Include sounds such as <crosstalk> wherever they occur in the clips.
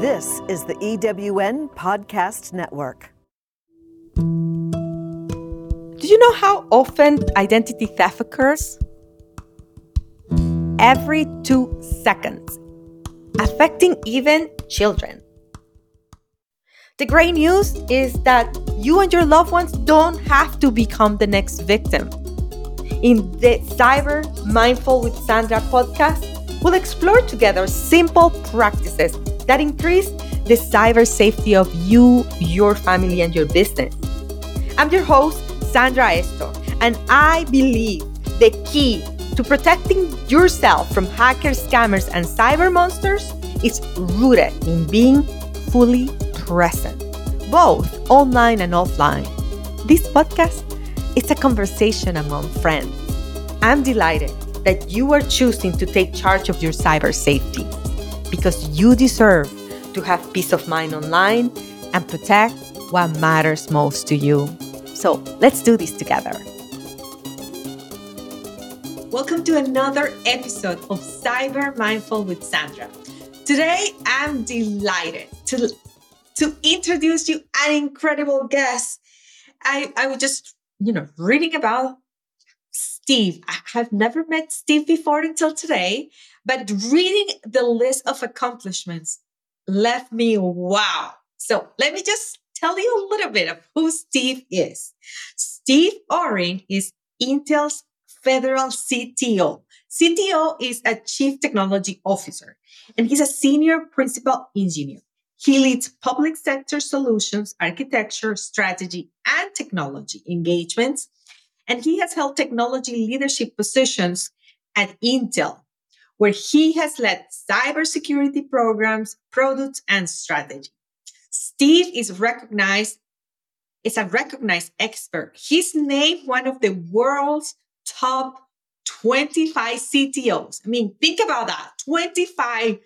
This is the EWN Podcast Network. Do you know how often identity theft occurs? Every two seconds, affecting even children. The great news is that you and your loved ones don't have to become the next victim. In the Cyber Mindful with Sandra podcast, we'll explore together simple practices that increase the cyber safety of you, your family, and your business. I'm your host, Sandra Estok, and I believe the key to protecting yourself from hackers, scammers, and cyber monsters is rooted in being fully present, both online and offline. This podcast is a conversation among friends. I'm delighted that you are choosing to take charge of your cyber safety because you deserve to have peace of mind online and protect what matters most to you. So let's do this together. Welcome to another episode of Cyber Mindful with Sandra. Today, I'm delighted to, to introduce you an incredible guest. I, I was just, you know, reading about Steve. I have never met Steve before until today, but reading the list of accomplishments left me wow. So let me just tell you a little bit of who Steve is. Steve Orrin is Intel's federal CTO. CTO is a chief technology officer and he's a senior principal engineer. He leads public sector solutions, architecture, strategy, and technology engagements. And he has held technology leadership positions at Intel, where he has led cybersecurity programs, products, and strategy. Steve is recognized is a recognized expert. He's named one of the world's top 25 CTOs. I mean, think about that 25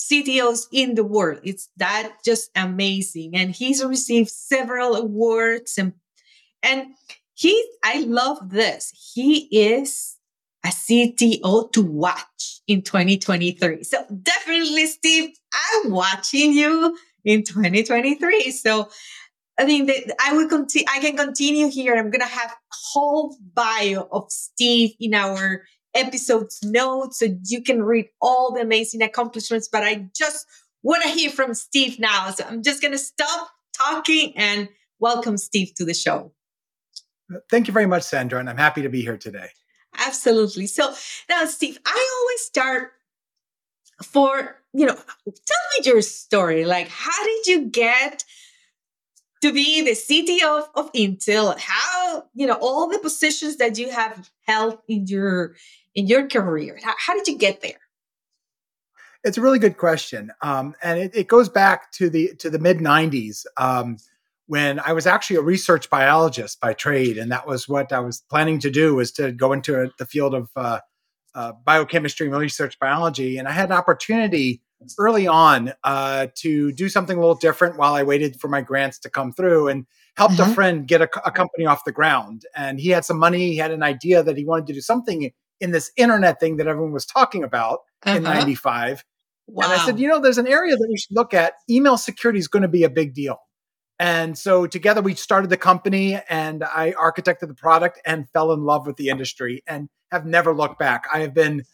CTOs in the world. It's that just amazing. And he's received several awards and and he I love this. He is a CTO to watch in 2023. So definitely, Steve, I'm watching you in 2023. So I mean, I will continue. I can continue here. I'm gonna have whole bio of Steve in our episode's notes, so you can read all the amazing accomplishments. But I just want to hear from Steve now, so I'm just gonna stop talking and welcome Steve to the show. Thank you very much, Sandra, and I'm happy to be here today. Absolutely. So now, Steve, I always start for, you know, tell me your story. Like, how did you get to be the CTO of, of Intel? How, you know, all the positions that you have held in your in your career. How, how did you get there? It's a really good question, um, and it, it, goes back to the to the mid '90s. Um, when I was actually a research biologist by trade, and that was what I was planning to do was to go into a, the field of uh, uh, biochemistry and research biology. And I had an opportunity early on uh, to do something a little different while I waited for my grants to come through, and helped mm-hmm. a friend get a, a, company off the ground. And he had some money, he had an idea that he wanted to do something in this internet thing that everyone was talking about uh-huh. in '95. Wow. And I said, you know, there's an area that we should look at. Email security is going to be a big deal. And so together we started the company and I architected the product and fell in love with the industry and have never looked back. I have been,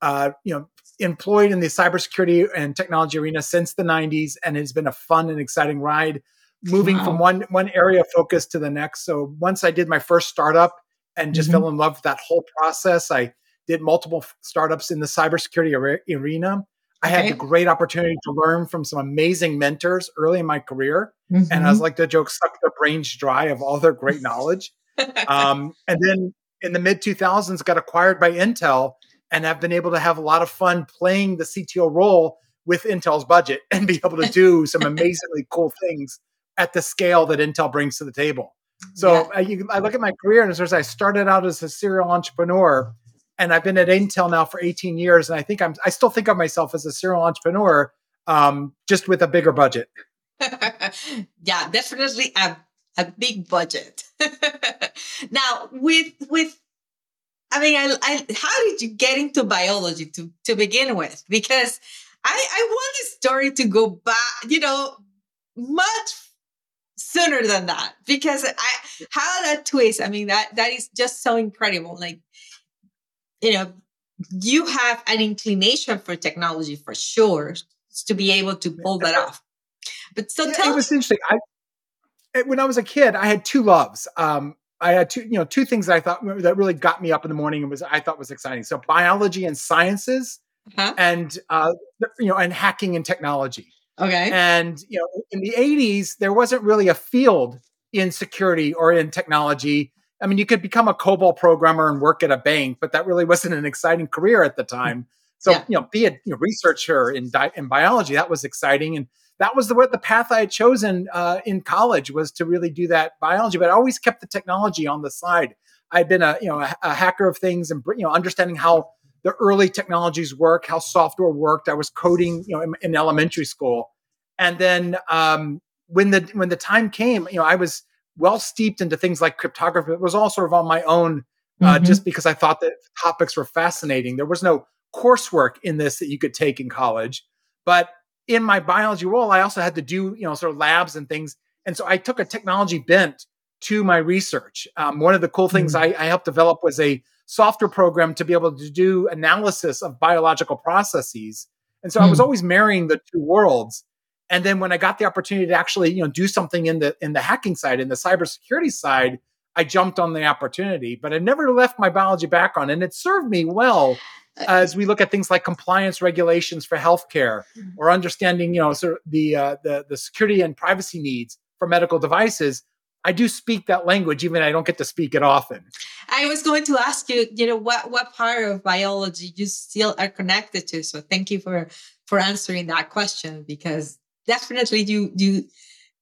uh, you know, employed in the cybersecurity and technology arena since the 90s and it's been a fun and exciting ride moving wow. from one one area of focus to the next. So once I did my first startup and just mm-hmm. fell in love with that whole process, I did multiple startups in the cybersecurity arena I had the great opportunity to learn from some amazing mentors early in my career. Mm-hmm. And I was like the joke, suck their brains dry of all their great knowledge. um, and then in the mid 2000s, got acquired by Intel and have been able to have a lot of fun playing the CTO role with Intel's budget <laughs> and be able to do some amazingly cool things at the scale that Intel brings to the table. So yeah. I, you, I, look at my career and as I started out as a serial entrepreneur and I've been at Intel now for 18 years, and I think I'm I still think of myself as a serial entrepreneur, um, just with a bigger budget. <laughs> yeah, definitely a a big budget. <laughs> now, with with, I mean, I, I, how did you get into biology to to begin with? Because I, I want the story to go back, you know, much sooner than that because I how that twist. I mean that that is just so incredible. Like, you know, you have an inclination for technology for sure to be able to pull that off. But so yeah, tell it was interesting. I when I was a kid, I had two loves. Um, I had two, you know, two things that I thought that really got me up in the morning and was I thought was exciting. So biology and sciences, uh-huh. and uh, you know, and hacking and technology. Okay. And you know, in the '80s, there wasn't really a field in security or in technology. I mean, you could become a COBOL programmer and work at a bank, but that really wasn't an exciting career at the time. So, yeah. you know, be a you know, researcher in di- in biology that was exciting, and that was the the path I had chosen uh, in college was to really do that biology. But I always kept the technology on the side. I'd been a you know a, a hacker of things and you know understanding how the early technologies work, how software worked. I was coding, you know, in, in elementary school, and then um, when the when the time came, you know, I was well steeped into things like cryptography. It was all sort of on my own, uh, mm-hmm. just because I thought that topics were fascinating. There was no coursework in this that you could take in college, but in my biology role, I also had to do, you know, sort of labs and things. And so I took a technology bent to my research. Um, one of the cool things mm-hmm. I, I helped develop was a software program to be able to do analysis of biological processes. And so mm. I was hmm. always marrying the two worlds. And then when I got the opportunity to actually, you know, do something in the in the hacking side, in the cybersecurity side, I jumped on the opportunity. But I never left my biology background, and it served me well uh, as we look at things like compliance regulations for healthcare hmm. or understanding, you know, sort of the uh, the the security and privacy needs for medical devices. I do speak that language, even I don't get to speak it often. I was going to ask you, you know, what what part of biology you still are connected to. So thank you for for answering that question because definitely you you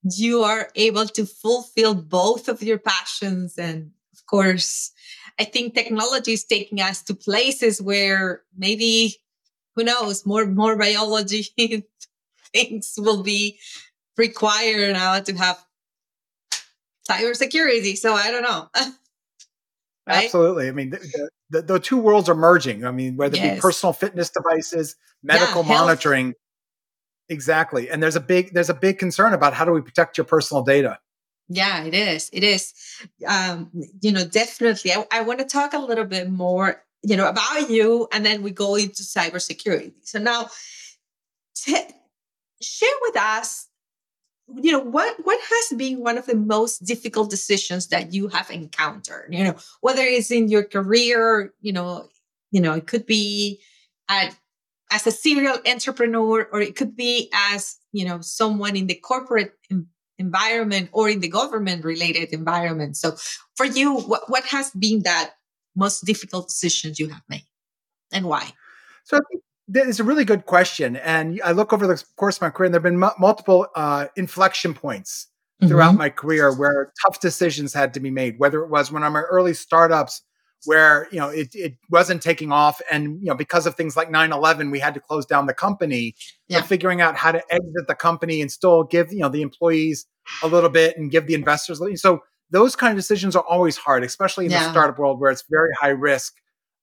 you are able to fulfill both of your passions and of course i think technology is taking us to places where maybe who knows more more biology <laughs> things will be required now to have cybersecurity. So I don't know. <laughs> right? Absolutely. I mean, the, the, the, two worlds are merging. I mean, whether yes. it be personal fitness devices, medical yeah, monitoring. Exactly. And there's a big there's a big concern about how do we protect your personal data. Yeah, it is. It is. Um, you know, definitely. I, I want to talk a little bit more, you know, about you, and then we go into cybersecurity. So now, t- share with us you know what what has been one of the most difficult decisions that you have encountered you know whether it's in your career you know you know it could be at, as a serial entrepreneur or it could be as you know someone in the corporate environment or in the government related environment so for you what, what has been that most difficult decisions you have made and why so I it's a really good question. And I look over the course of my career, and there have been m- multiple uh, inflection points throughout mm-hmm. my career where tough decisions had to be made, whether it was when I'm my early startups where you know it, it wasn't taking off and you know because of things like 9-11 we had to close down the company yeah. figuring out how to exit the company and still give you know the employees a little bit and give the investors so those kind of decisions are always hard especially in yeah. the startup world where it's very high risk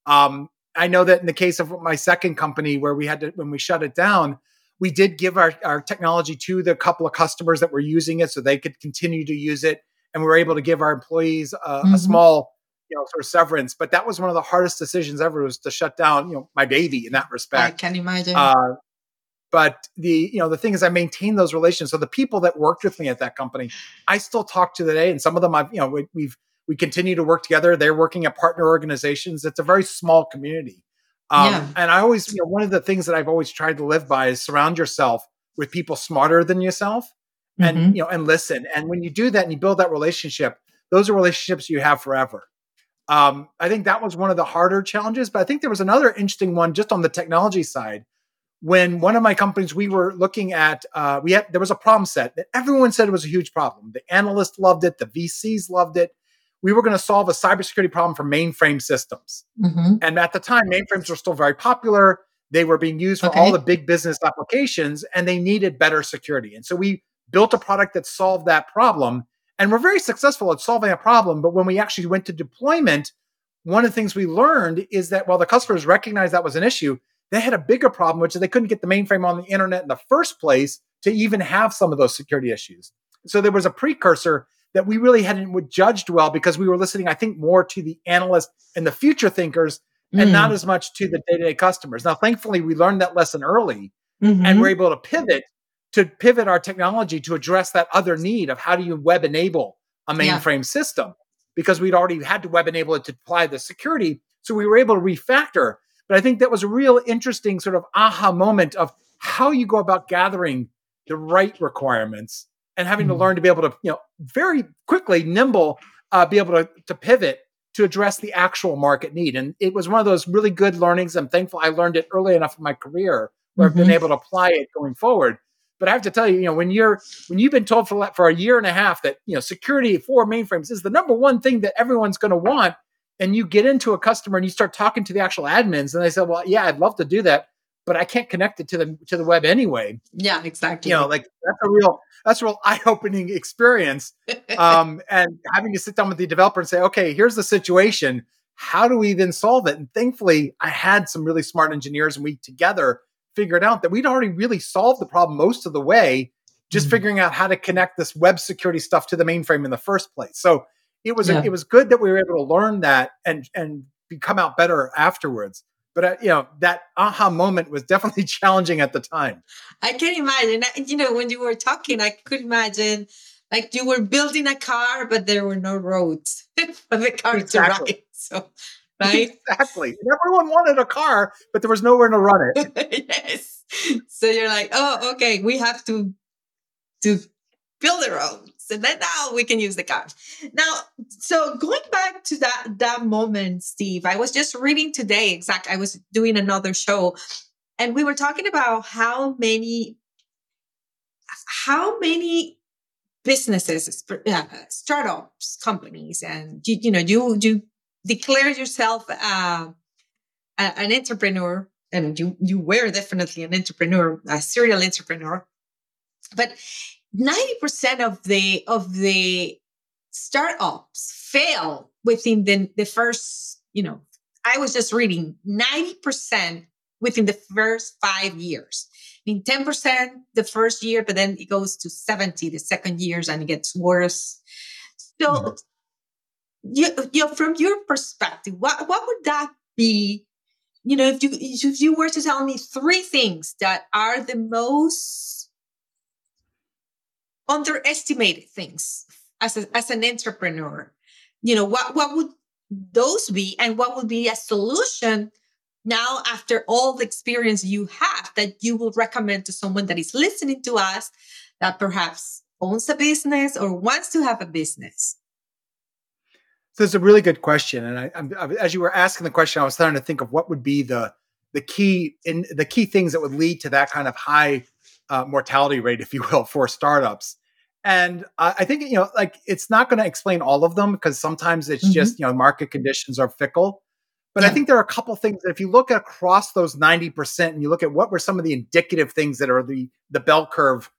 um, I know that in the case of my second company, where we had to, when we shut it down, we did give our, our technology to the couple of customers that were using it so they could continue to use it. And we were able to give our employees mm-hmm. a small, you know, sort of severance. But that was one of the hardest decisions ever was to shut down, you know, my baby in that respect. I can imagine. Uh, but the, you know, the thing is I maintain those relations. So the people that worked with me at that company, I still talk to today. And some of them I've, you know, we, we've, we continue to work together. They're working at partner organizations. It's a very small community. Um, yeah. And I always, you know, one of the things that I've always tried to live by is surround yourself with people smarter than yourself and, mm-hmm. you know, and listen. And when you do that and you build that relationship, those are relationships you have forever. Um, I think that was one of the harder challenges, but I think there was another interesting one just on the technology side. When one of my companies, we were looking at, uh, we had there was a problem set that everyone said was a huge problem. The analysts loved it, the VCs loved it, we were going to solve a cybersecurity problem for mainframe systems. Mm-hmm. And at the time, mainframes were still very popular. They were being used for okay. all the big business applications and they needed better security. And so we built a product that solved that problem. And we're very successful at solving a problem. But when we actually went to deployment, one of the things we learned is that while the customers recognized that was an issue, they had a bigger problem, which is they couldn't get the mainframe on the internet in the first place to even have some of those security issues. So there was a precursor that we really hadn't judged well because we were listening, I think, more to the analysts and the future thinkers mm. and not as much to the day to day customers. Now, thankfully, we learned that lesson early mm-hmm. and we're able to pivot to pivot our technology to address that other need of how do you web enable a mainframe yeah. system because we'd already had to web enable it to apply the security. So we were able to refactor. But I think that was a real interesting sort of aha moment of how you go about gathering the right requirements and having mm-hmm. to learn to be able to, you know, very quickly, nimble, uh, be able to, to pivot to address the actual market need. And it was one of those really good learnings. I'm thankful I learned it early enough in my career where mm-hmm. I've been mm-hmm. able to apply it going forward. But I have to tell you, you know, when you're when you've been told for for a year and a half that you know security for mainframes is the number one thing that everyone's going to want, and you get into a customer and you start talking to the actual admins, and they say, "Well, yeah, I'd love to do that, but I can't connect it to the to the web anyway." Yeah, exactly. You know, like that's a real that's a real <laughs> eye opening experience. <laughs> Um, and having to sit down with the developer and say, "Okay, here's the situation. How do we then solve it?" And thankfully, I had some really smart engineers, and we together figured out that we'd already really solved the problem most of the way, just mm-hmm. figuring out how to connect this web security stuff to the mainframe in the first place. So it was yeah. it was good that we were able to learn that and and come out better afterwards but uh, you know that aha moment was definitely <laughs> challenging at the time i can imagine you know when you were talking i could imagine like you were building a car but there were no roads <laughs> for the car exactly. to ride so right exactly everyone wanted a car but there was nowhere to run it <laughs> yes so you're like oh okay we have to to build a road so then now we can use the car. Now, so going back to that that moment, Steve, I was just reading today. Exact, I was doing another show, and we were talking about how many, how many businesses, uh, startups, companies, and you, you know, you you declare yourself uh, an entrepreneur, and you you were definitely an entrepreneur, a serial entrepreneur, but 90% of the of the startups fail within the, the first, you know, I was just reading 90% within the first five years. I mean, 10% the first year, but then it goes to 70 the second years and it gets worse. So, mm-hmm. You, you know, from your perspective, what, what would that be? You know, if you, if you were to tell me three things that are the most underestimated things as, a, as an entrepreneur you know what what would those be and what would be a solution now after all the experience you have that you will recommend to someone that is listening to us that perhaps owns a business or wants to have a business so it's a really good question and I, I, as you were asking the question i was starting to think of what would be the the key in the key things that would lead to that kind of high uh, mortality rate if you will for startups and I think you know, like it's not going to explain all of them because sometimes it's mm-hmm. just you know market conditions are fickle. But yeah. I think there are a couple things that if you look across those ninety percent and you look at what were some of the indicative things that are the the bell curve,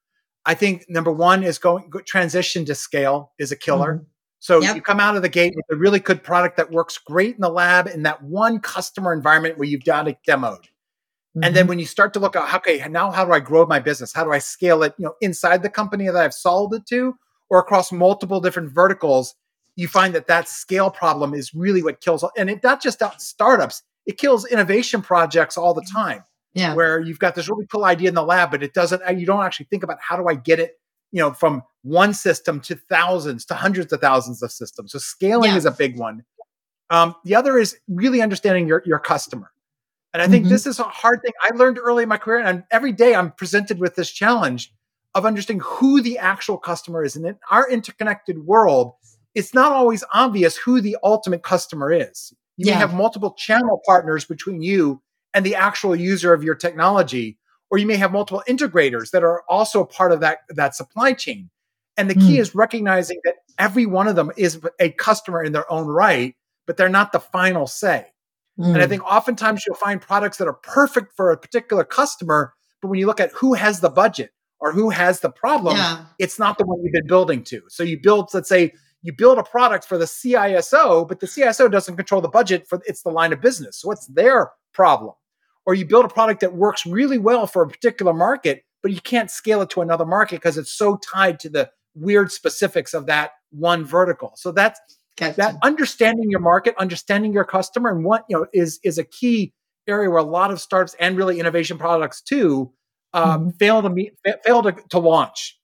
I think number one is going transition to scale is a killer. Mm-hmm. So yep. you come out of the gate with a really good product that works great in the lab in that one customer environment where you've done it demoed. Mm-hmm. And then mm-hmm. when you start to look at okay, now how do I grow my business? How do I scale it, you know, inside the company that I've sold it to or across multiple different verticals, you find that that scale problem is really what kills and it not just out startups, it kills innovation projects all the time. Yeah. Where you've got this really cool idea in the lab, but it doesn't you don't actually think about how do I get it, you know, from one system to thousands to hundreds of thousands of systems. So scaling yeah. is a big one. Um, the other is really understanding your, your customer. And I think mm-hmm. this is a hard thing. I learned early in my career, and every day I'm presented with this challenge of understanding who the actual customer is. And in our interconnected world, it's not always obvious who the ultimate customer is. You yeah. may have multiple channel partners between you and the actual user of your technology, or you may have multiple integrators that are also part of that, that supply chain. And the key mm. is recognizing that every one of them is a customer in their own right, but they're not the final say. Mm. And I mm. think oftentimes you'll find products that are perfect for a particular customer, but when you look at who has the budget or who has the problem, yeah. it's not the one you've been building to. So you build, let's say, you build a product for the CISO, but the CISO doesn't control the budget for it's the line of business. So it's their problem. Or you build a product that works really well for a particular market, but you can't scale it to another market because it's so tied to the weird specifics of that one vertical. So that's gotcha. that understanding your market, understanding your customer, and what you know is is a key area where a lot of startups and really innovation products too um, mm-hmm. fail to meet, fail to, to launch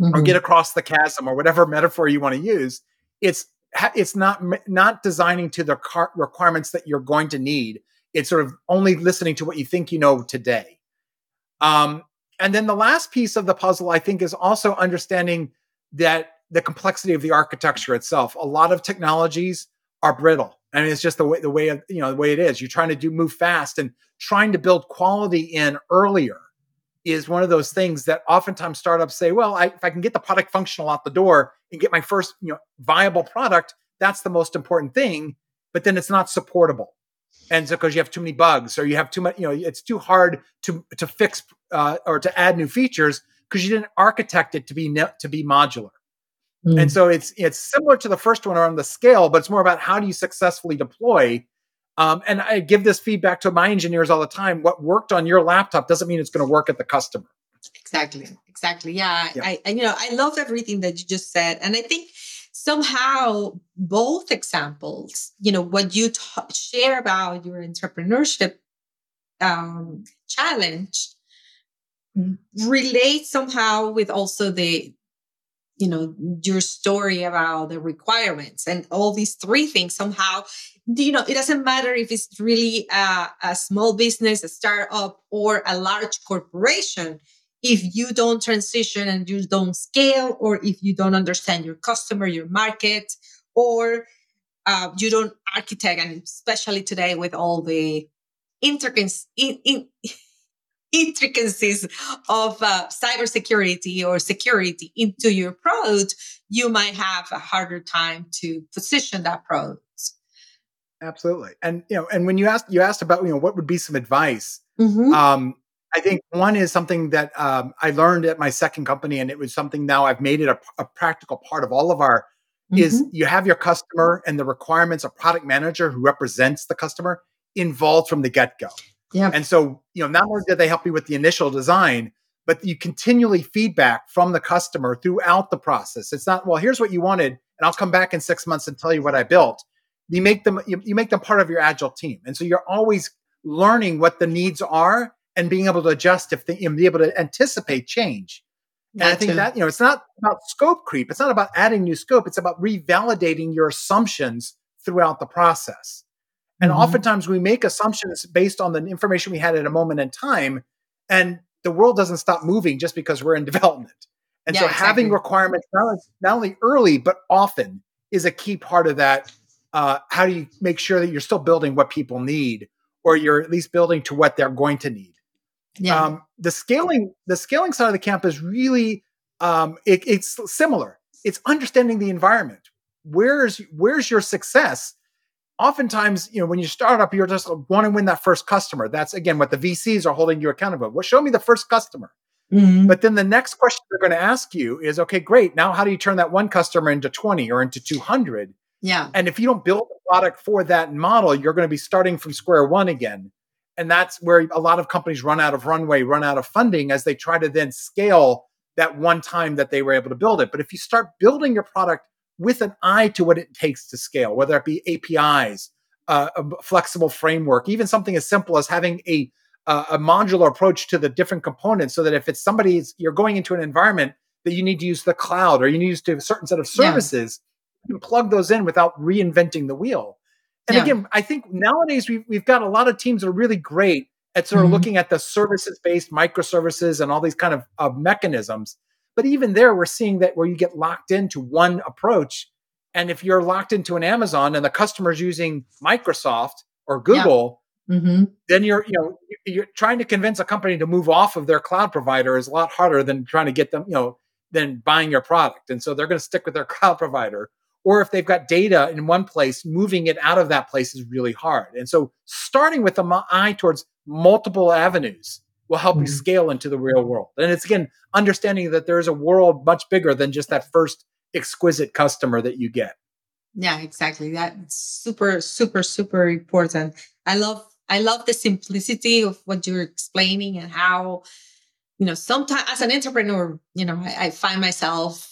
mm-hmm. or get across the chasm or whatever metaphor you want to use. It's it's not not designing to the requirements that you're going to need. It's sort of only listening to what you think you know today. Um, and then the last piece of the puzzle, I think, is also understanding that the complexity of the architecture itself. A lot of technologies are brittle. I mean, it's just the way the way you know the way it is. You're trying to do move fast and trying to build quality in earlier is one of those things that oftentimes startups say, well, I, if I can get the product functional out the door and get my first you know viable product, that's the most important thing. But then it's not supportable, and so because you have too many bugs or you have too much, you know, it's too hard to to fix uh, or to add new features because you didn't architect it to be ne- to be modular. Mm. And so it's it's similar to the first one around the scale, but it's more about how do you successfully deploy. Um, and I give this feedback to my engineers all the time. What worked on your laptop doesn't mean it's going to work at the customer. Exactly. Exactly. Yeah. yeah. I, I, you know, I love everything that you just said, and I think somehow both examples, you know, what you t- share about your entrepreneurship um, challenge relate somehow with also the you know your story about the requirements and all these three things somehow. You know it doesn't matter if it's really a, a small business a startup or a large corporation if you don't transition and you don't scale or if you don't understand your customer your market or uh, you don't architect and especially today with all the intricacies in, in, <laughs> intricacies of uh, cybersecurity or security into your product, you might have a harder time to position that product. Absolutely, and you know, and when you asked you asked about you know what would be some advice, mm-hmm. um, I think one is something that um, I learned at my second company, and it was something now I've made it a, a practical part of all of our. Mm-hmm. Is you have your customer and the requirements of product manager who represents the customer involved from the get go. Yeah. And so, you know, not only did they help you with the initial design, but you continually feedback from the customer throughout the process. It's not, well, here's what you wanted, and I'll come back in six months and tell you what I built. You make them, you, you make them part of your agile team. And so you're always learning what the needs are and being able to adjust if they, and be able to anticipate change. And I think that, you know, it's not about scope creep. It's not about adding new scope. It's about revalidating your assumptions throughout the process. And mm-hmm. oftentimes we make assumptions based on the information we had at a moment in time. And the world doesn't stop moving just because we're in <laughs> development. And yeah, so exactly. having requirements not only, not only, early, but often is a key part of that. Uh, how do you make sure that you're still building what people need or you're at least building to what they're going to need? Yeah. Um, the scaling, the scaling side of the camp is really, um, it, it's similar. It's understanding the environment. Where's, where's your success? oftentimes, you know, when you start up, you're just want to win that first customer. That's again what the VCs are holding you accountable. Well, show me the first customer. Mm-hmm. But then the next question they're going to ask you is, okay, great. Now, how do you turn that one customer into 20 or into 200? Yeah. And if you don't build a product for that model, you're going to be starting from square one again. And that's where a lot of companies run out of runway, run out of funding as they try to then scale that one time that they were able to build it. But if you start building your product with an eye to what it takes to scale, whether it be APIs, uh, a flexible framework, even something as simple as having a uh, a modular approach to the different components, so that if it's somebody's you're going into an environment that you need to use the cloud or you need to use a certain set of services, yeah. you can plug those in without reinventing the wheel. And yeah. again, I think nowadays we've, we've got a lot of teams that are really great at sort of mm-hmm. looking at the services based microservices and all these kind of, of mechanisms but even there, we're seeing that where you get locked into one approach. And if you're locked into an Amazon and the customer's using Microsoft or Google, yeah. mm-hmm. then you're, you know, you're trying to convince a company to move off of their cloud provider is a lot harder than trying to get them, you know, than buying your product. And so they're going to stick with their <laughs> cloud provider. Or if they've got data in one place, moving it out of that place is really hard. And so starting with an eye towards multiple avenues will help mm-hmm. you scale into the real world. And it's again understanding that there's a world much bigger than just that first exquisite customer that you get. Yeah, exactly. That's super, super, super important. I love I love the simplicity of what you're explaining and how, you know, sometimes as an entrepreneur, you know, I, I find myself,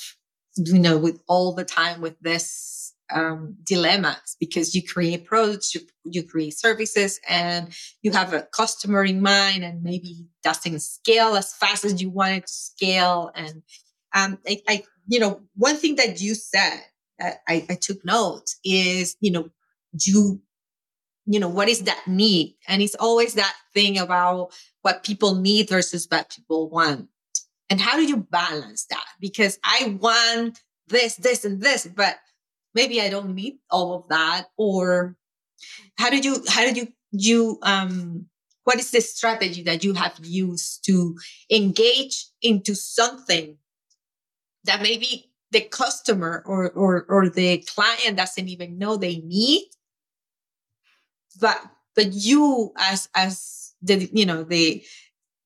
you know, with all the time with this um, dilemmas because you create products, you, you create services, and you have a customer in mind, and maybe doesn't scale as fast as you want it to scale. And um, I, I, you know, one thing that you said that I, I took note is, you know, you you know what is that need and it's always that thing about what people need versus what people want and how do you balance that? Because i want this this and this but maybe i don't need all of that or how did you how did you you um what is the strategy that you have used to engage into something that maybe the customer or or or the client doesn't even know they need but but you as as the you know the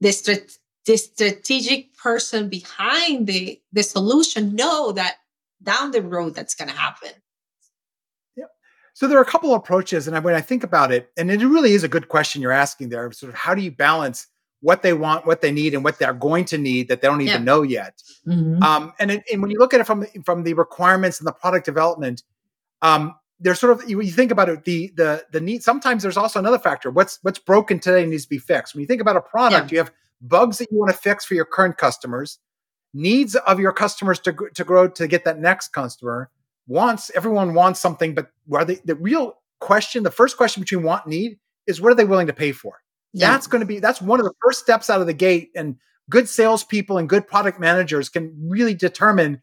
the, the strategic person behind the the solution know that down the road that's going to happen yeah so there are a couple of approaches and when i think about it and it really is a good question you're asking there sort of how do you balance what they want what they need and what they're going to need that they don't even yeah. know yet mm-hmm. um, and, it, and when you look at it from from the requirements and the product development um, there's sort of you, you think about it the the the need sometimes there's also another factor what's what's broken today needs to be fixed when you think about a product yeah. you have bugs that you want to fix for your current customers needs of your customers to, to grow to get that next customer wants everyone wants something but where the, the real question the first question between want and need is what are they willing to pay for yeah. that's going to be that's one of the first steps out of the gate and good salespeople and good product managers can really determine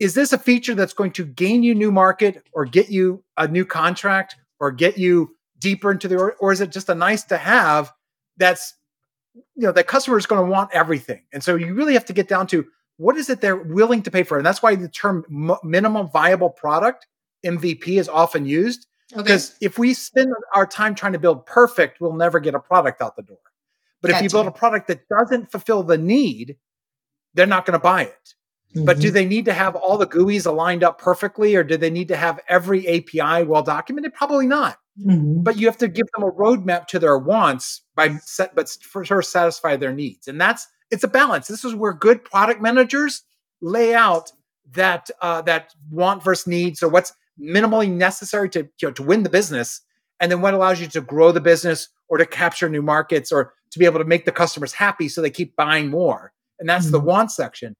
is this a feature that's going to gain you new market or get you a new contract or get you deeper into the or, or is it just a nice to have that's you know that customer is going to want everything and so you really have to get down to what is it they're willing to pay for and that's why the term m- minimum viable product mvp is often used because okay. if we spend our time trying to build perfect we'll never get a product out the door but gotcha. if you build a product that doesn't fulfill the need they're not going to buy it Mm-hmm. But do mm-hmm. they need to have all the GUIs aligned up perfectly, or do they need to have every API well documented? Probably not. Mm-hmm. But you have to give them a roadmap to their wants by set, but for sure satisfy their needs, and that's it's a balance. This is where good product managers lay out that uh, that want versus needs, or what's minimally necessary to you know, to win the business, and then what allows you to grow the business or to capture new markets or to be able to make the customers happy so they keep buying more. And that's mm-hmm. the want section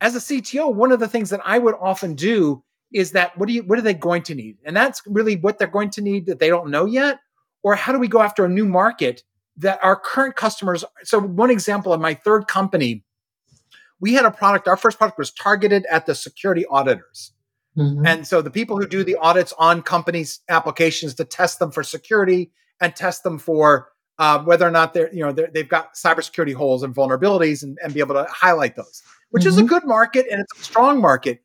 as a CTO, one of the things that I would often do is that what do you what are they going to need? And that's really what they're going to need that they don't know yet. Or how do we go after a new market that our current customers? So one example of my third company, we had a product, our first product was targeted at the security auditors. Mm-hmm. And so the people who do the audits on companies' applications to test them for security and test them for uh, whether or not they're, you know, they have got cybersecurity holes and vulnerabilities and, and be able to highlight those which mm-hmm. is a mm-hmm. good market and it's a strong market.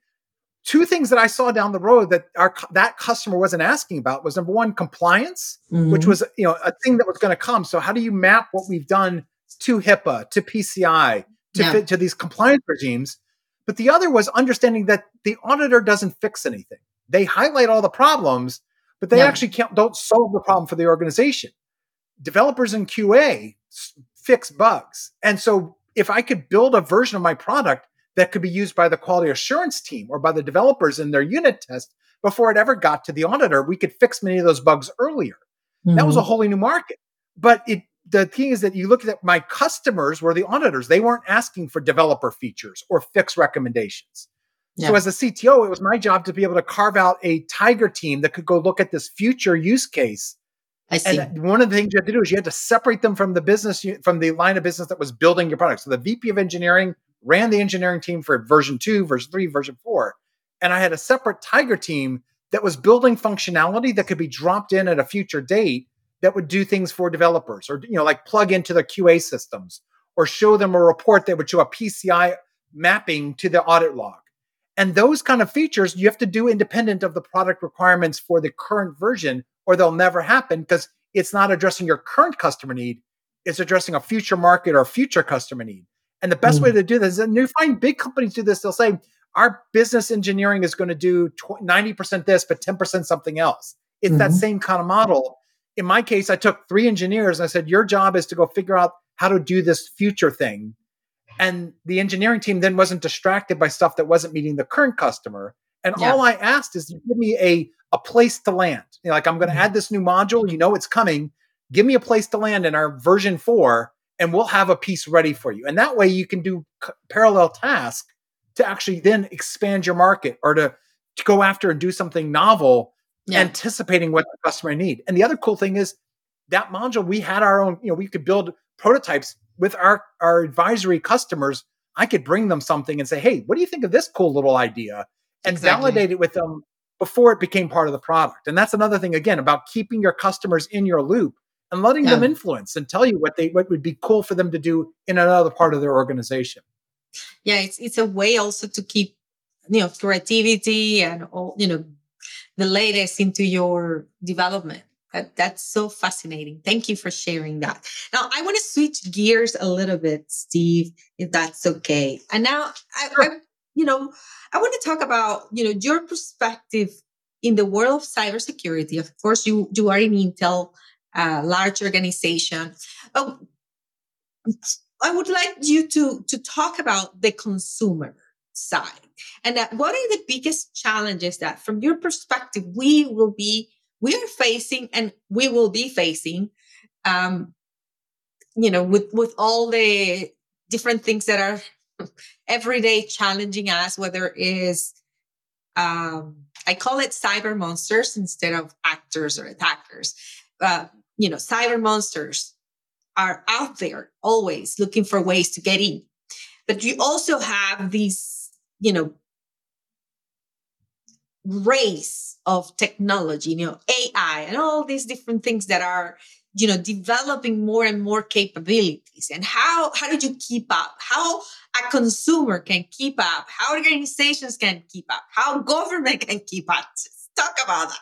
Two things that I saw down the road that our that customer wasn't asking about was number one, compliance, mm-hmm. which was you know a thing that was going to come. So how do you map what we've done to HIPAA, to PCI, to yeah. fit to these compliance regimes? But the other was understanding that the auditor doesn't fix anything. They highlight all the problems, but they yeah. actually can't don't solve the problem for the organization. Developers in QA fix bugs. And so if I could build a version of my product that could be used by the quality assurance team or by the developers in their unit test before it ever got to the auditor, we could fix many of those bugs earlier. Mm-hmm. That was a mm-hmm. wholly new market. But it the thing is that you look at my customers were the auditors. They weren't asking for developer features or fix recommendations. Yeah. So as a CTO, it was my job to be able to carve out a tiger team that could go look at this future use case I see. And one of the things you had to do is you had to separate them from the business from the line of business that was building your product. So the VP of engineering ran the engineering team for version two, version three, version four, and I had a separate Tiger team that was building functionality that could be dropped in at a future date that would do things for developers, or you know, like plug into their QA systems, or show them a report that would show a PCI mapping to the audit log. And those kind of features you have to do independent of the product requirements for the current version, or they'll never happen because it's not addressing your current customer need. It's addressing a future market or future customer need. And the best mm. way to do this, and you find big companies do this, they'll say, our business engineering is going to do 90% this, but 10% something else. It's mm-hmm. that same kind of model. in my case, I took three engineers and I said, Your job is to go figure out how to do this future thing. And the engineering team then wasn't distracted by stuff that wasn't meeting the current customer. And yeah. all I asked is give me a, a place to land. You know, like I'm going to mm-hmm. add this new module. You know it's coming. Give me a place to land in our version four, and we'll have a piece ready for you. And that way you can do c- parallel task to actually then expand your market or to, to go after and do something novel, yeah. anticipating what the customer need. And the other cool thing is that module, we had our own, you know, we could build prototypes with our, our advisory customers. I could bring them something and say, hey, what do you think of this cool little idea? And exactly. validate it with them before it became part of the product. And that's another thing, again, about keeping your customers in your loop and letting yeah. them influence and tell you what they what would be cool for them to do in another part of their organization. Yeah, it's it's a way also to keep you know creativity and all you know the latest into your development. That, that's so fascinating. Thank you for sharing that. Now, I want to switch gears a little bit, Steve, if that's okay. And now, I, sure. I, you know, I want to talk about you know your perspective in the world of cybersecurity. Of course, you you are in Intel, large organization. I would like you to to talk about the consumer side and that what are the biggest challenges that from your perspective we will be we are facing and we will be facing um you know with with all the different things that are every day challenging us whether it is um i call it cyber monsters instead of actors or attackers uh, you know cyber monsters are out there always looking for ways to get in but you also have these you know race of technology, you know, AI and all these different things that are, you know, developing more and more capabilities. And how how did you keep up? How a consumer can keep up, how organizations can keep up, how government can keep up. Talk about that.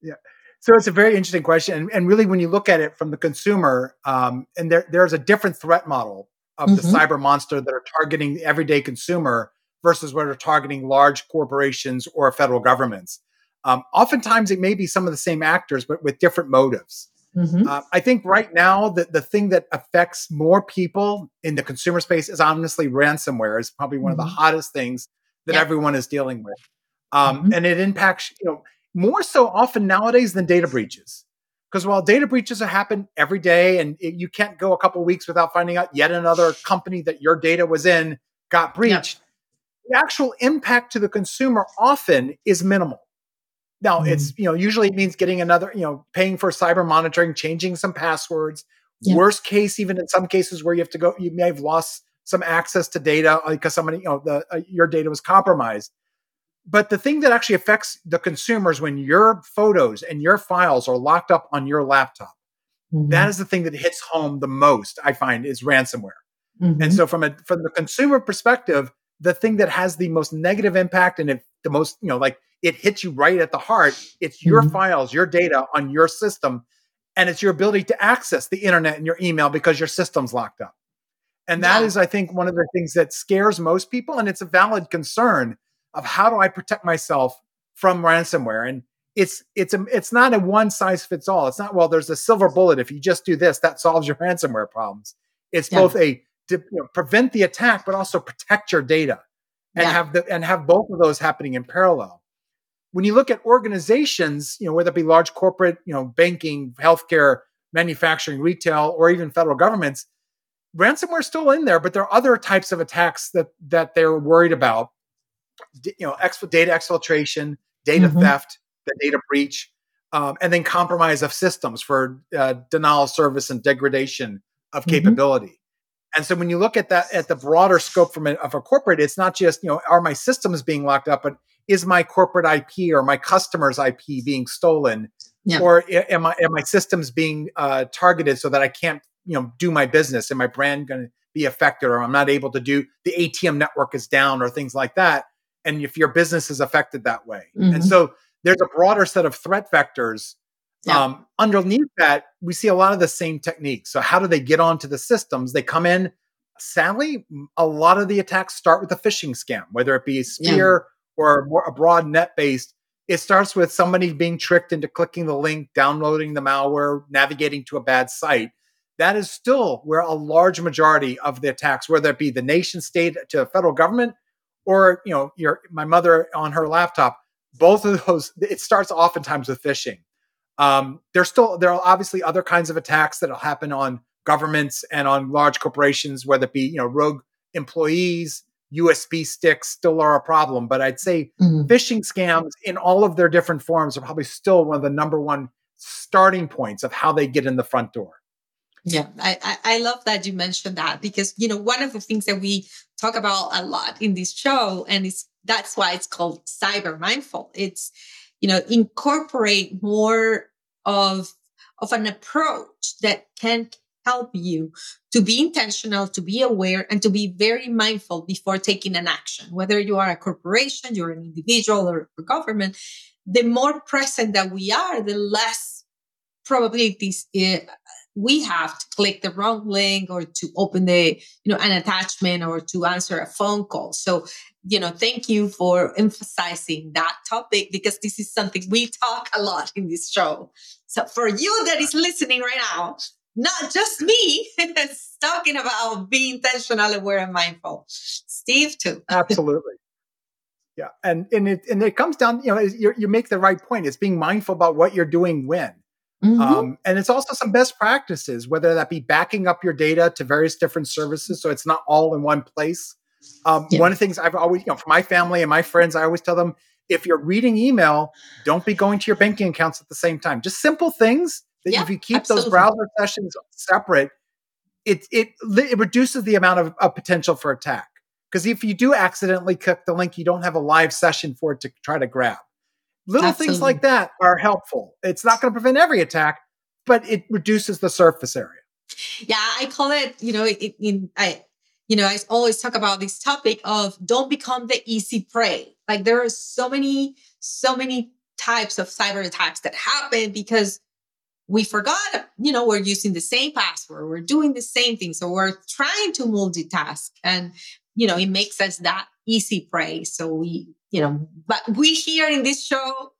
Yeah. So it's a very interesting question. And, and really, when you look at it from the consumer, um, and there, there's a different threat model of mm-hmm. the cyber monster that are targeting the everyday consumer versus where they're targeting large corporations or federal governments. Um, oftentimes, it may be some of the same actors, but with different motives. Mm-hmm. Uh, I think right now the, the thing that affects more people in the consumer space is honestly ransomware is probably one mm-hmm. of the mm-hmm. hottest things that everyone is dealing with. Um, mm-hmm. And it impacts, you know, more so often nowadays than data breaches. Because while data breaches happen every day and it, you can't go a couple weeks without finding out yet another company that your data was in got breached, yep the actual impact to the consumer often is minimal. Now mm it's, you know, usually it means getting another, you know, paying for cyber monitoring, changing some passwords. Yeah. Worst case, even in some cases where you have to go, you may have lost some access to data because somebody, you know, the uh, your data was compromised. But the thing that actually affects the consumers when your photos and your files are locked up on your laptop, mm-hmm. that is the thing that hits home the most. I find is ransomware. Mm-hmm. And so, from a from the consumer perspective, the thing that has the most negative impact and it, the most, you know, like it hits you right at the heart, it's your mm-hmm. files, your data on your system. And it's your ability to access the internet and your email because your system's locked up. And that yeah. is, I think, one of the things that scares most people. And it's a valid concern of how do I protect myself from ransomware? And it's it's a, it's not a one size fits all. It's not well. There's a silver bullet. If you just do this, that solves your <laughs> ransomware problems. It's yeah. both a you know, prevent the attack, but also protect your data and yeah. have the and have both of those happening in parallel. When you look at organizations, you know, whether it be large corporate, you know, banking, healthcare, manufacturing, retail, or even federal governments, ransomware's still in there, but there are other types of attacks that that they're worried about. You know, data exfiltration, data mm-hmm. theft, the data breach, um, and then compromise of systems for uh, denial of service and degradation of mm-hmm. capability. And so when you look at that at the broader scope from a, of a corporate, it's not just you know are my systems being locked up, but is my corporate IP or my customer's IP being stolen, yeah. or am I am my systems being uh, targeted so that I can't you know do my business and my brand going to be affected, or I'm not able to do the ATM network is down or things like that. And if your business is affected that way, mm-hmm. and so there's a broader set of threat vectors yeah. Um, underneath that, we see a lot of the same techniques. So, how do they get onto the systems? They come in. Sadly, a lot of the attacks start with a phishing scam, whether it be a spear yeah. or more, a broad net based. it starts with somebody being tricked into clicking the link, downloading the malware, navigating to a bad site. That is still where a large majority of the attacks, whether it be the nation state to federal government or you know your my mother on her laptop, both of those it starts oftentimes with phishing. Um, there's still there are obviously other kinds of attacks that'll happen on governments and on large corporations, whether it be you know rogue employees, USB sticks still are a problem. But I'd say mm-hmm. phishing scams in all of their different forms are probably still one of the number one starting points of how they get in the front door. Yeah, I, I love that you mentioned that because you know one of the things that we talk about a lot in this show, and it's that's why it's called cyber mindful. It's you know incorporate more of of an approach that can help you to be intentional, to be aware, and to be very mindful before taking an action. Whether you are a corporation, you're an individual, or a government, the more present that we are, the less probabilities uh, we have to click the wrong link or to open the you know an attachment or to answer a phone call so you know thank you for emphasizing that topic because this is something we talk a lot in this show so for you that is listening right now not just me <laughs> talking about being intentional, aware, and mindful. Steve too. <laughs> Absolutely. Yeah, and and it and it comes down, you know, you you make the right point. It's being mindful about what you're doing when. Mm-hmm. Um, and it's also some best practices, whether that be backing up your data to various different services, so it's not all in one place. Um, yeah. One of the things I've always, you know, for my family and my friends, I always tell them if you're reading email, don't be going to your banking accounts at the same time. Just simple things that yeah, if you keep absolutely. those browser sessions separate, it it it reduces the amount of, of potential for attack. Because if you do accidentally click the link, you don't have a live session for it to try to grab. Little absolutely. things like that are helpful. It's not going to prevent every attack, but it reduces the surface area. Yeah, I call it. You know, it, in I you know, I always talk about this topic of don't become the easy prey. Like there are so many, so many types of cyber attacks that happen because we forgot, you know, we're using the same password, we're doing the same thing. So we're trying to multitask and, you know, it makes us that easy prey. So we, you know, but we here in this show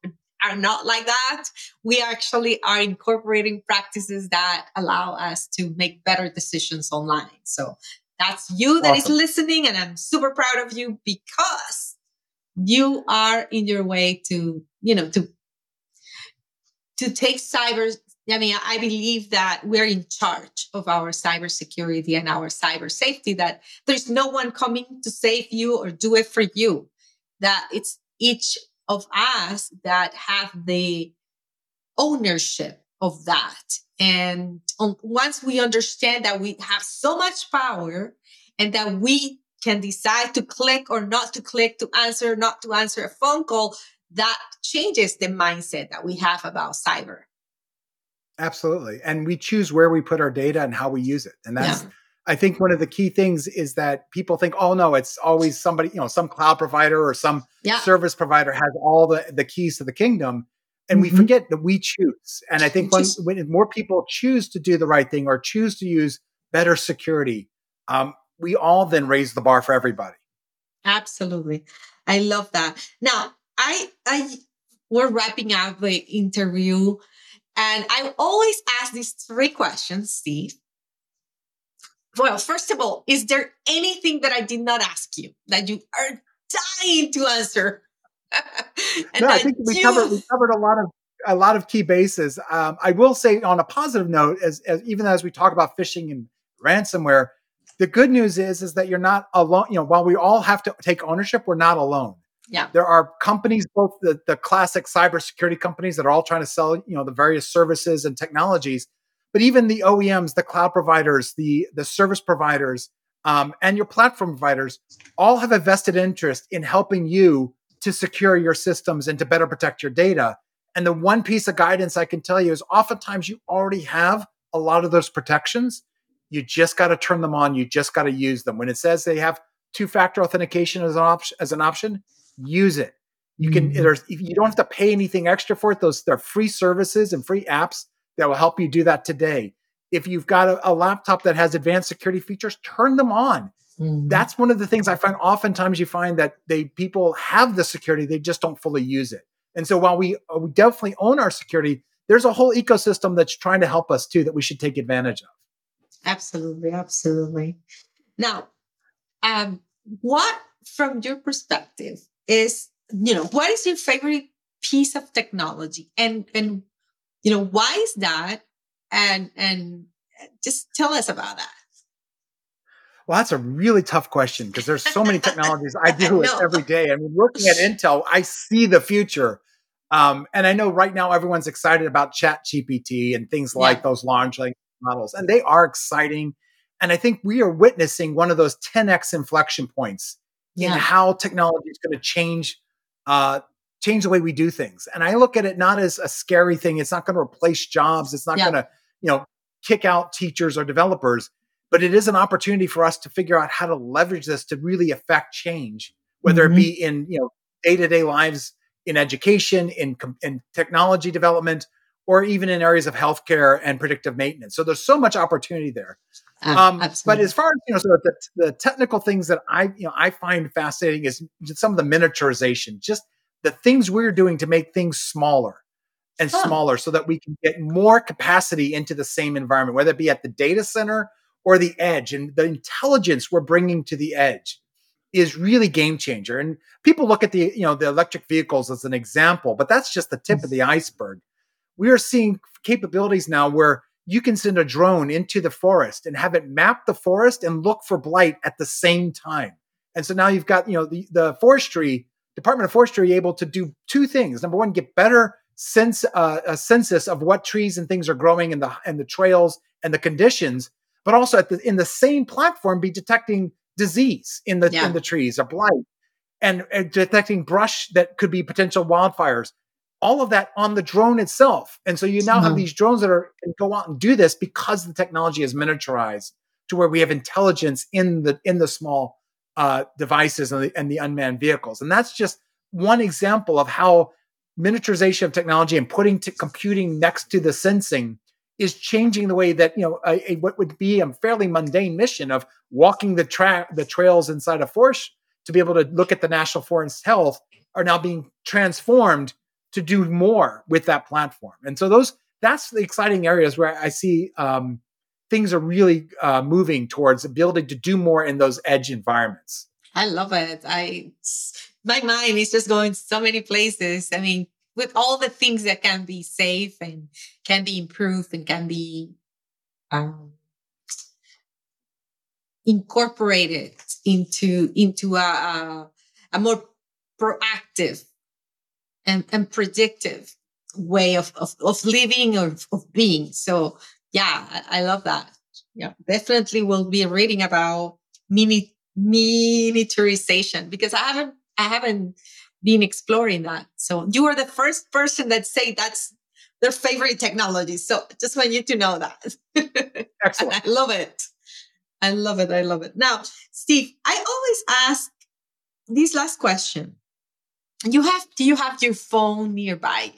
are not like that. We actually are incorporating practices that allow us to make better decisions online. So that's you that awesome. is listening. And I'm super proud of you because you are in your way to, you know, to to take cyber I mean, I believe that we're in charge of our cybersecurity and our cyber safety, that there's no one coming to save you or do it for you, that it's each of us that have the ownership of that. And once we understand that we have so much power and that we can decide to click or not to click, to answer, not to answer a phone call, that changes the mindset that we have about cyber. Absolutely. And we choose where we put our data and how we use it. And that's, yeah. I think one of the key things is that people think, oh no, it's always somebody, you know, some cloud provider or some yeah. service provider has all the, the keys to the kingdom. And mm-hmm. we forget that we choose. And I think when, when more people choose to do the right thing or choose to use better security, um, we all then raise the bar for everybody. Absolutely. I love that. Now, I, I, we're wrapping up the interview and I always ask these three questions, Steve. Well, first of all, is there anything that I did not ask you that you are dying to answer? <laughs> no, I think we you... covered we covered a lot of a lot of key bases. Um, I will say on a positive note, as, as even as we talk about phishing and ransomware, the good news is is that you're not alone. You know, while we all have to take ownership, we're not alone. Yeah. There are companies, both the, the classic cybersecurity companies that are all trying to sell, you know, the various services and technologies, but even the OEMs, the cloud providers, the the service providers, um, and your platform providers all have a vested interest in helping you to secure your systems and to better protect your data. And the one piece of guidance I can tell you is oftentimes you already have a lot of those protections. You just got to turn them on. You just got to use them. When it says they have two factor authentication as an, op- as an option, use it. You can mm-hmm. there's you don't have to pay anything extra for it. Those they're free services and free apps that will help you do that today. If you've got a, a laptop that has advanced security features, turn them on. Mm-hmm. That's one of the things I find. Oftentimes, you find that they people have the security, they just don't fully use it. And so while we, uh, we definitely own our security, there's a whole ecosystem that's trying to help us too that we should take advantage of. Absolutely, absolutely. Now, um, what from your perspective is you know what is your favorite piece of technology and and you know why is that? And and just tell us about that. Well that's a really tough question because there's so many technologies i <laughs> do it every day. I mean working at intel i see the future. Um, and i know right now everyone's excited about chat gpt and things like yeah. those large language models and they are exciting. And i think we are witnessing one of those 10x inflection points yeah. in how technology is going to change uh, change the way we do things. And I look at it not as a scary thing. It's not going to replace jobs. It's not yeah. going to, you know, kick out teachers or developers, but it is an opportunity for us to figure out how to leverage this to really affect change, whether mm-hmm. it be in, you know, day-to-day lives in education, in, in technology development, or even in areas of healthcare and predictive maintenance. So there's so much opportunity there. Um, but as far as you know, sort of the, the technical things that I you know I find fascinating is some of the miniaturization, just the things we're doing to make things smaller and huh. smaller, so that we can get more capacity into the same environment, whether it be at the data center or the edge, and the intelligence we're bringing to the edge is really game changer. And people look at the you know the electric vehicles as an example, but that's just the tip of the iceberg. We are seeing capabilities now where you can send a drone into the forest and have it map the forest and look for blight at the same time. And so now you've got, you know, the, the forestry, Department of Forestry able to do two things. Number one, get better sense uh, a census of what trees and things are growing and the and the trails and the conditions, but also at the, in the same platform be detecting disease in the yeah. in the trees a blight and, and detecting brush that could be potential wildfires all of that on the drone itself. And so you now mm-hmm. have these drones that are can go out and do this because the technology is miniaturized to where we have intelligence in the in the small uh, devices and the, and the unmanned vehicles. And that's just one example of how miniaturization of technology and putting to computing next to the sensing is changing the way that you know a, a, what would be a fairly mundane mission of walking the track the trails inside a forest to be able to look at the national forest health are now being transformed to do more with that platform. And so those that's the exciting areas where I see um, things are really uh, moving towards ability to do more in those edge environments. I love it. I my mind is just going so many places. I mean, with all the things that can be safe and can be improved and can be um, incorporated into into a, a, a more proactive and, and predictive way of, of, of living or of being. So yeah, I, I love that. Yeah, definitely will be reading about mini miniaturization because I haven't I haven't been exploring that. So you are the first person that say that's their favorite technology. So just want you to know that. <laughs> Excellent. I love it. I love it. I love it. Now, Steve, I always ask this last question. You have do you have your phone nearby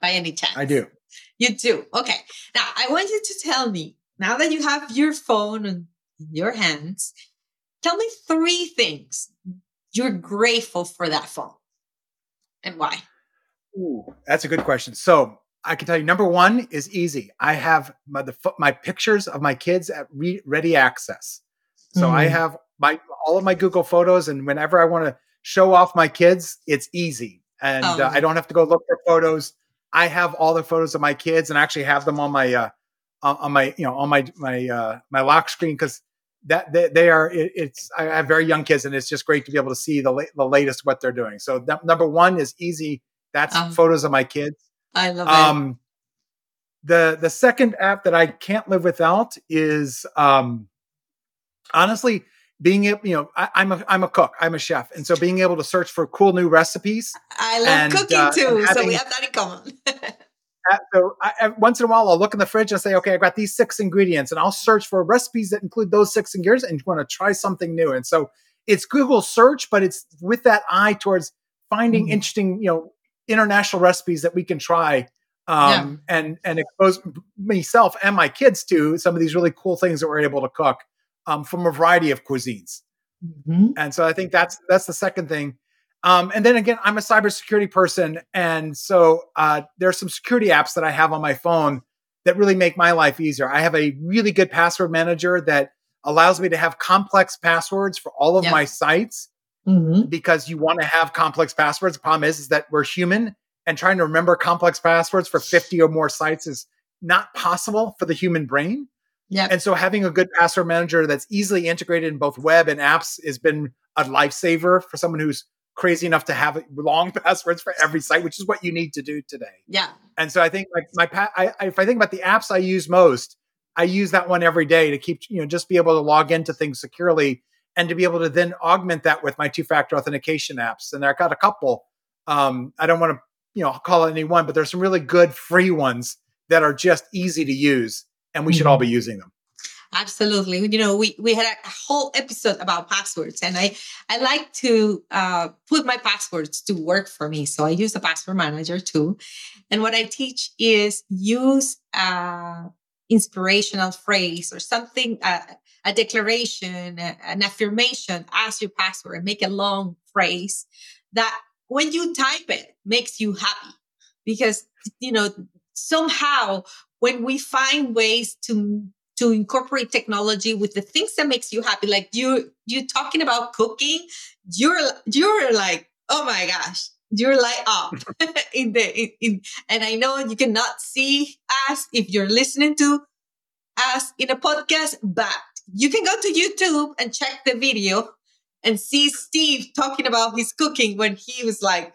by any chance? I do. You do. Okay. Now I want you to tell me, now that you have your phone in your hands, tell me three things you're grateful for that phone and why. Ooh, that's a good question. So I can tell you, number one is easy. I have my the, my pictures of my kids at re- ready access. So mm. I have my all of my Google Photos, and whenever I want to show off my kids, it's easy. And oh. uh, I don't have to go look for photos. I have all the photos of my kids and actually have them on my uh, on my you know on my my uh, my lock screen because that they, they are it, it's I have very young kids and it's just great to be able to see the la- the latest what they're doing. So that, number one is easy. That's um, photos of my kids. I love um, it. The the second app that I can't live without is um, honestly being able, you know, I, am a I'm a cook, I'm a chef, and so being able to search for cool new recipes. I love and, cooking uh, too, having, so we have that in common. <laughs> so I, once in a while, I'll look in the fridge and say, okay, I got these six ingredients, and I'll search for recipes that include those six ingredients, and want to try something new. And so it's Google search, but it's with that eye towards finding mm. interesting, you know, international recipes that we can try. Um, yeah. and and expose myself and my kids to some of these really cool things that we're able to cook um, from a variety of cuisines. Mm-hmm. And so I think that's that's the second thing. Um, and then again, I'm a cybersecurity person, and so uh, there are some security apps that I have on my phone that really make my life easier. I have a really good password manager that allows me to have complex passwords for all of my sites Mhm. because you want to have complex passwords. The problem is, is that we're human and trying to remember complex passwords for 50 or more sites is not possible for the human brain. Yeah. And so having a good password manager that's easily integrated in both web and apps has been a lifesaver for someone who's crazy enough to have long <laughs> passwords for every site, which is what you need to do today. Yeah. And so I think like my pa- I, if I think about the apps I use most, I use that one every day to keep you know just be able to log into things securely and to be able to then augment that with my two-factor authentication apps. And I've got a couple. Um, I don't want to you know call it any one, but there's some really good free ones that are just easy to use, and we should all be using them. Absolutely. You know, we we had a whole episode about passwords, and I I like to uh, put my passwords to work for me. So I use a password manager too, and what I teach is use a inspirational phrase or something, uh, a declaration, an affirmation as your password, and make a long phrase that when you type it makes you happy because you know somehow when we find ways to to incorporate technology with the things that makes you happy like you you talking about cooking you're you're like oh my gosh you're like up <laughs> <laughs> in the in, in and i know you cannot see us if you're listening to us in a podcast but you can go to youtube and check the video and see steve talking about his cooking when he was like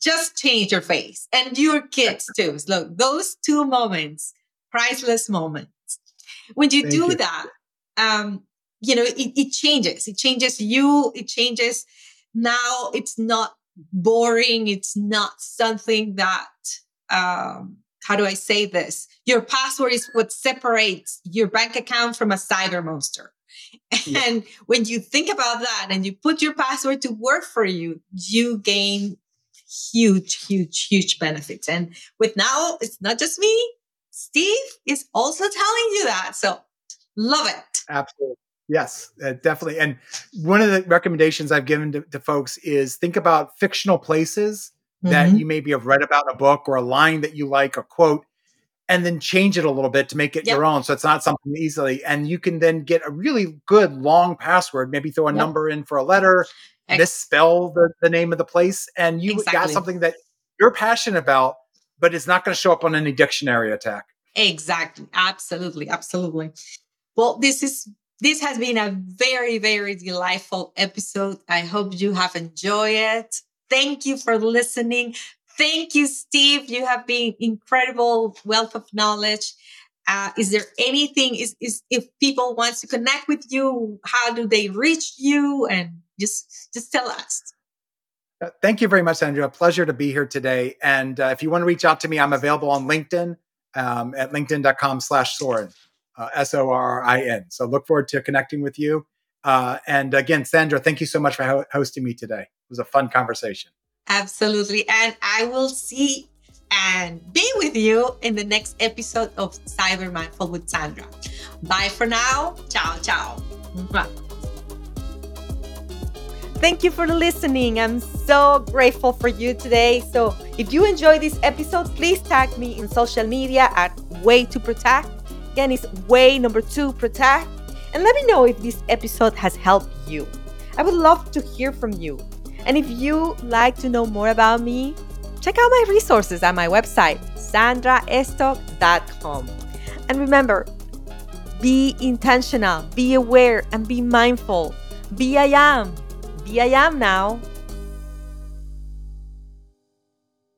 just change your face. And your kids too. So those two moments priceless moments. When you Thank do you. that um you know it, it changes. It changes you. It changes now. It's not boring. It's not something that um how do i say this? Your password is what separates your bank account from a cyber monster. Yeah. and when you think about that and you put your password to work for you you gain huge huge huge benefits and with now it's not just me steve is also telling you that so love it Absolutely. Yes, uh, definitely. And one of the recommendations I've given to, to folks is think about fictional places that Mhm. you maybe have read about in a book or a line that you like, a quote, and then change it a little bit to make it Yep. your own. So it's not something easily. And you can then get a really good long password, maybe throw a Yep. number in for a letter, misspell the, the name of the place, and you got something that you're passionate about, but it's not going to show up on any dictionary attack. Exactly. Absolutely. Absolutely. Well, this is this has been a very, very delightful episode. I hope you have enjoyed it. Thank you for listening. Thank you, Steve. You have been incredible wealth of knowledge. Uh, is there anything is, is if people want to connect with you, how do they reach you? And just just tell us. Uh, Thank you very much, Sandra. Pleasure to be here today. And uh, if you want to reach out to me, I'm available on LinkedIn um, at linkedin.com slash Sorin, uh, S O R I N. So look forward to connecting with you. Uh, and again, Sandra, thank you so much for ho- hosting me today. It was a fun conversation. Absolutely. And I will see and be with you in the next episode of Cyber Mindful with Sandra. Bye for now. Ciao, ciao. Mwah. Thank you for listening. I'm so grateful for you today. So, if you enjoyed this episode, please tag me in social media at Way to Protect. Again, it's Way number two Protect. And let me know if this episode has helped you. I would love to hear from you. And if you like to know more about me, check out my resources at my website, sandraestok.com. And remember, be intentional, be aware, and be mindful. Be I am. Be I am now.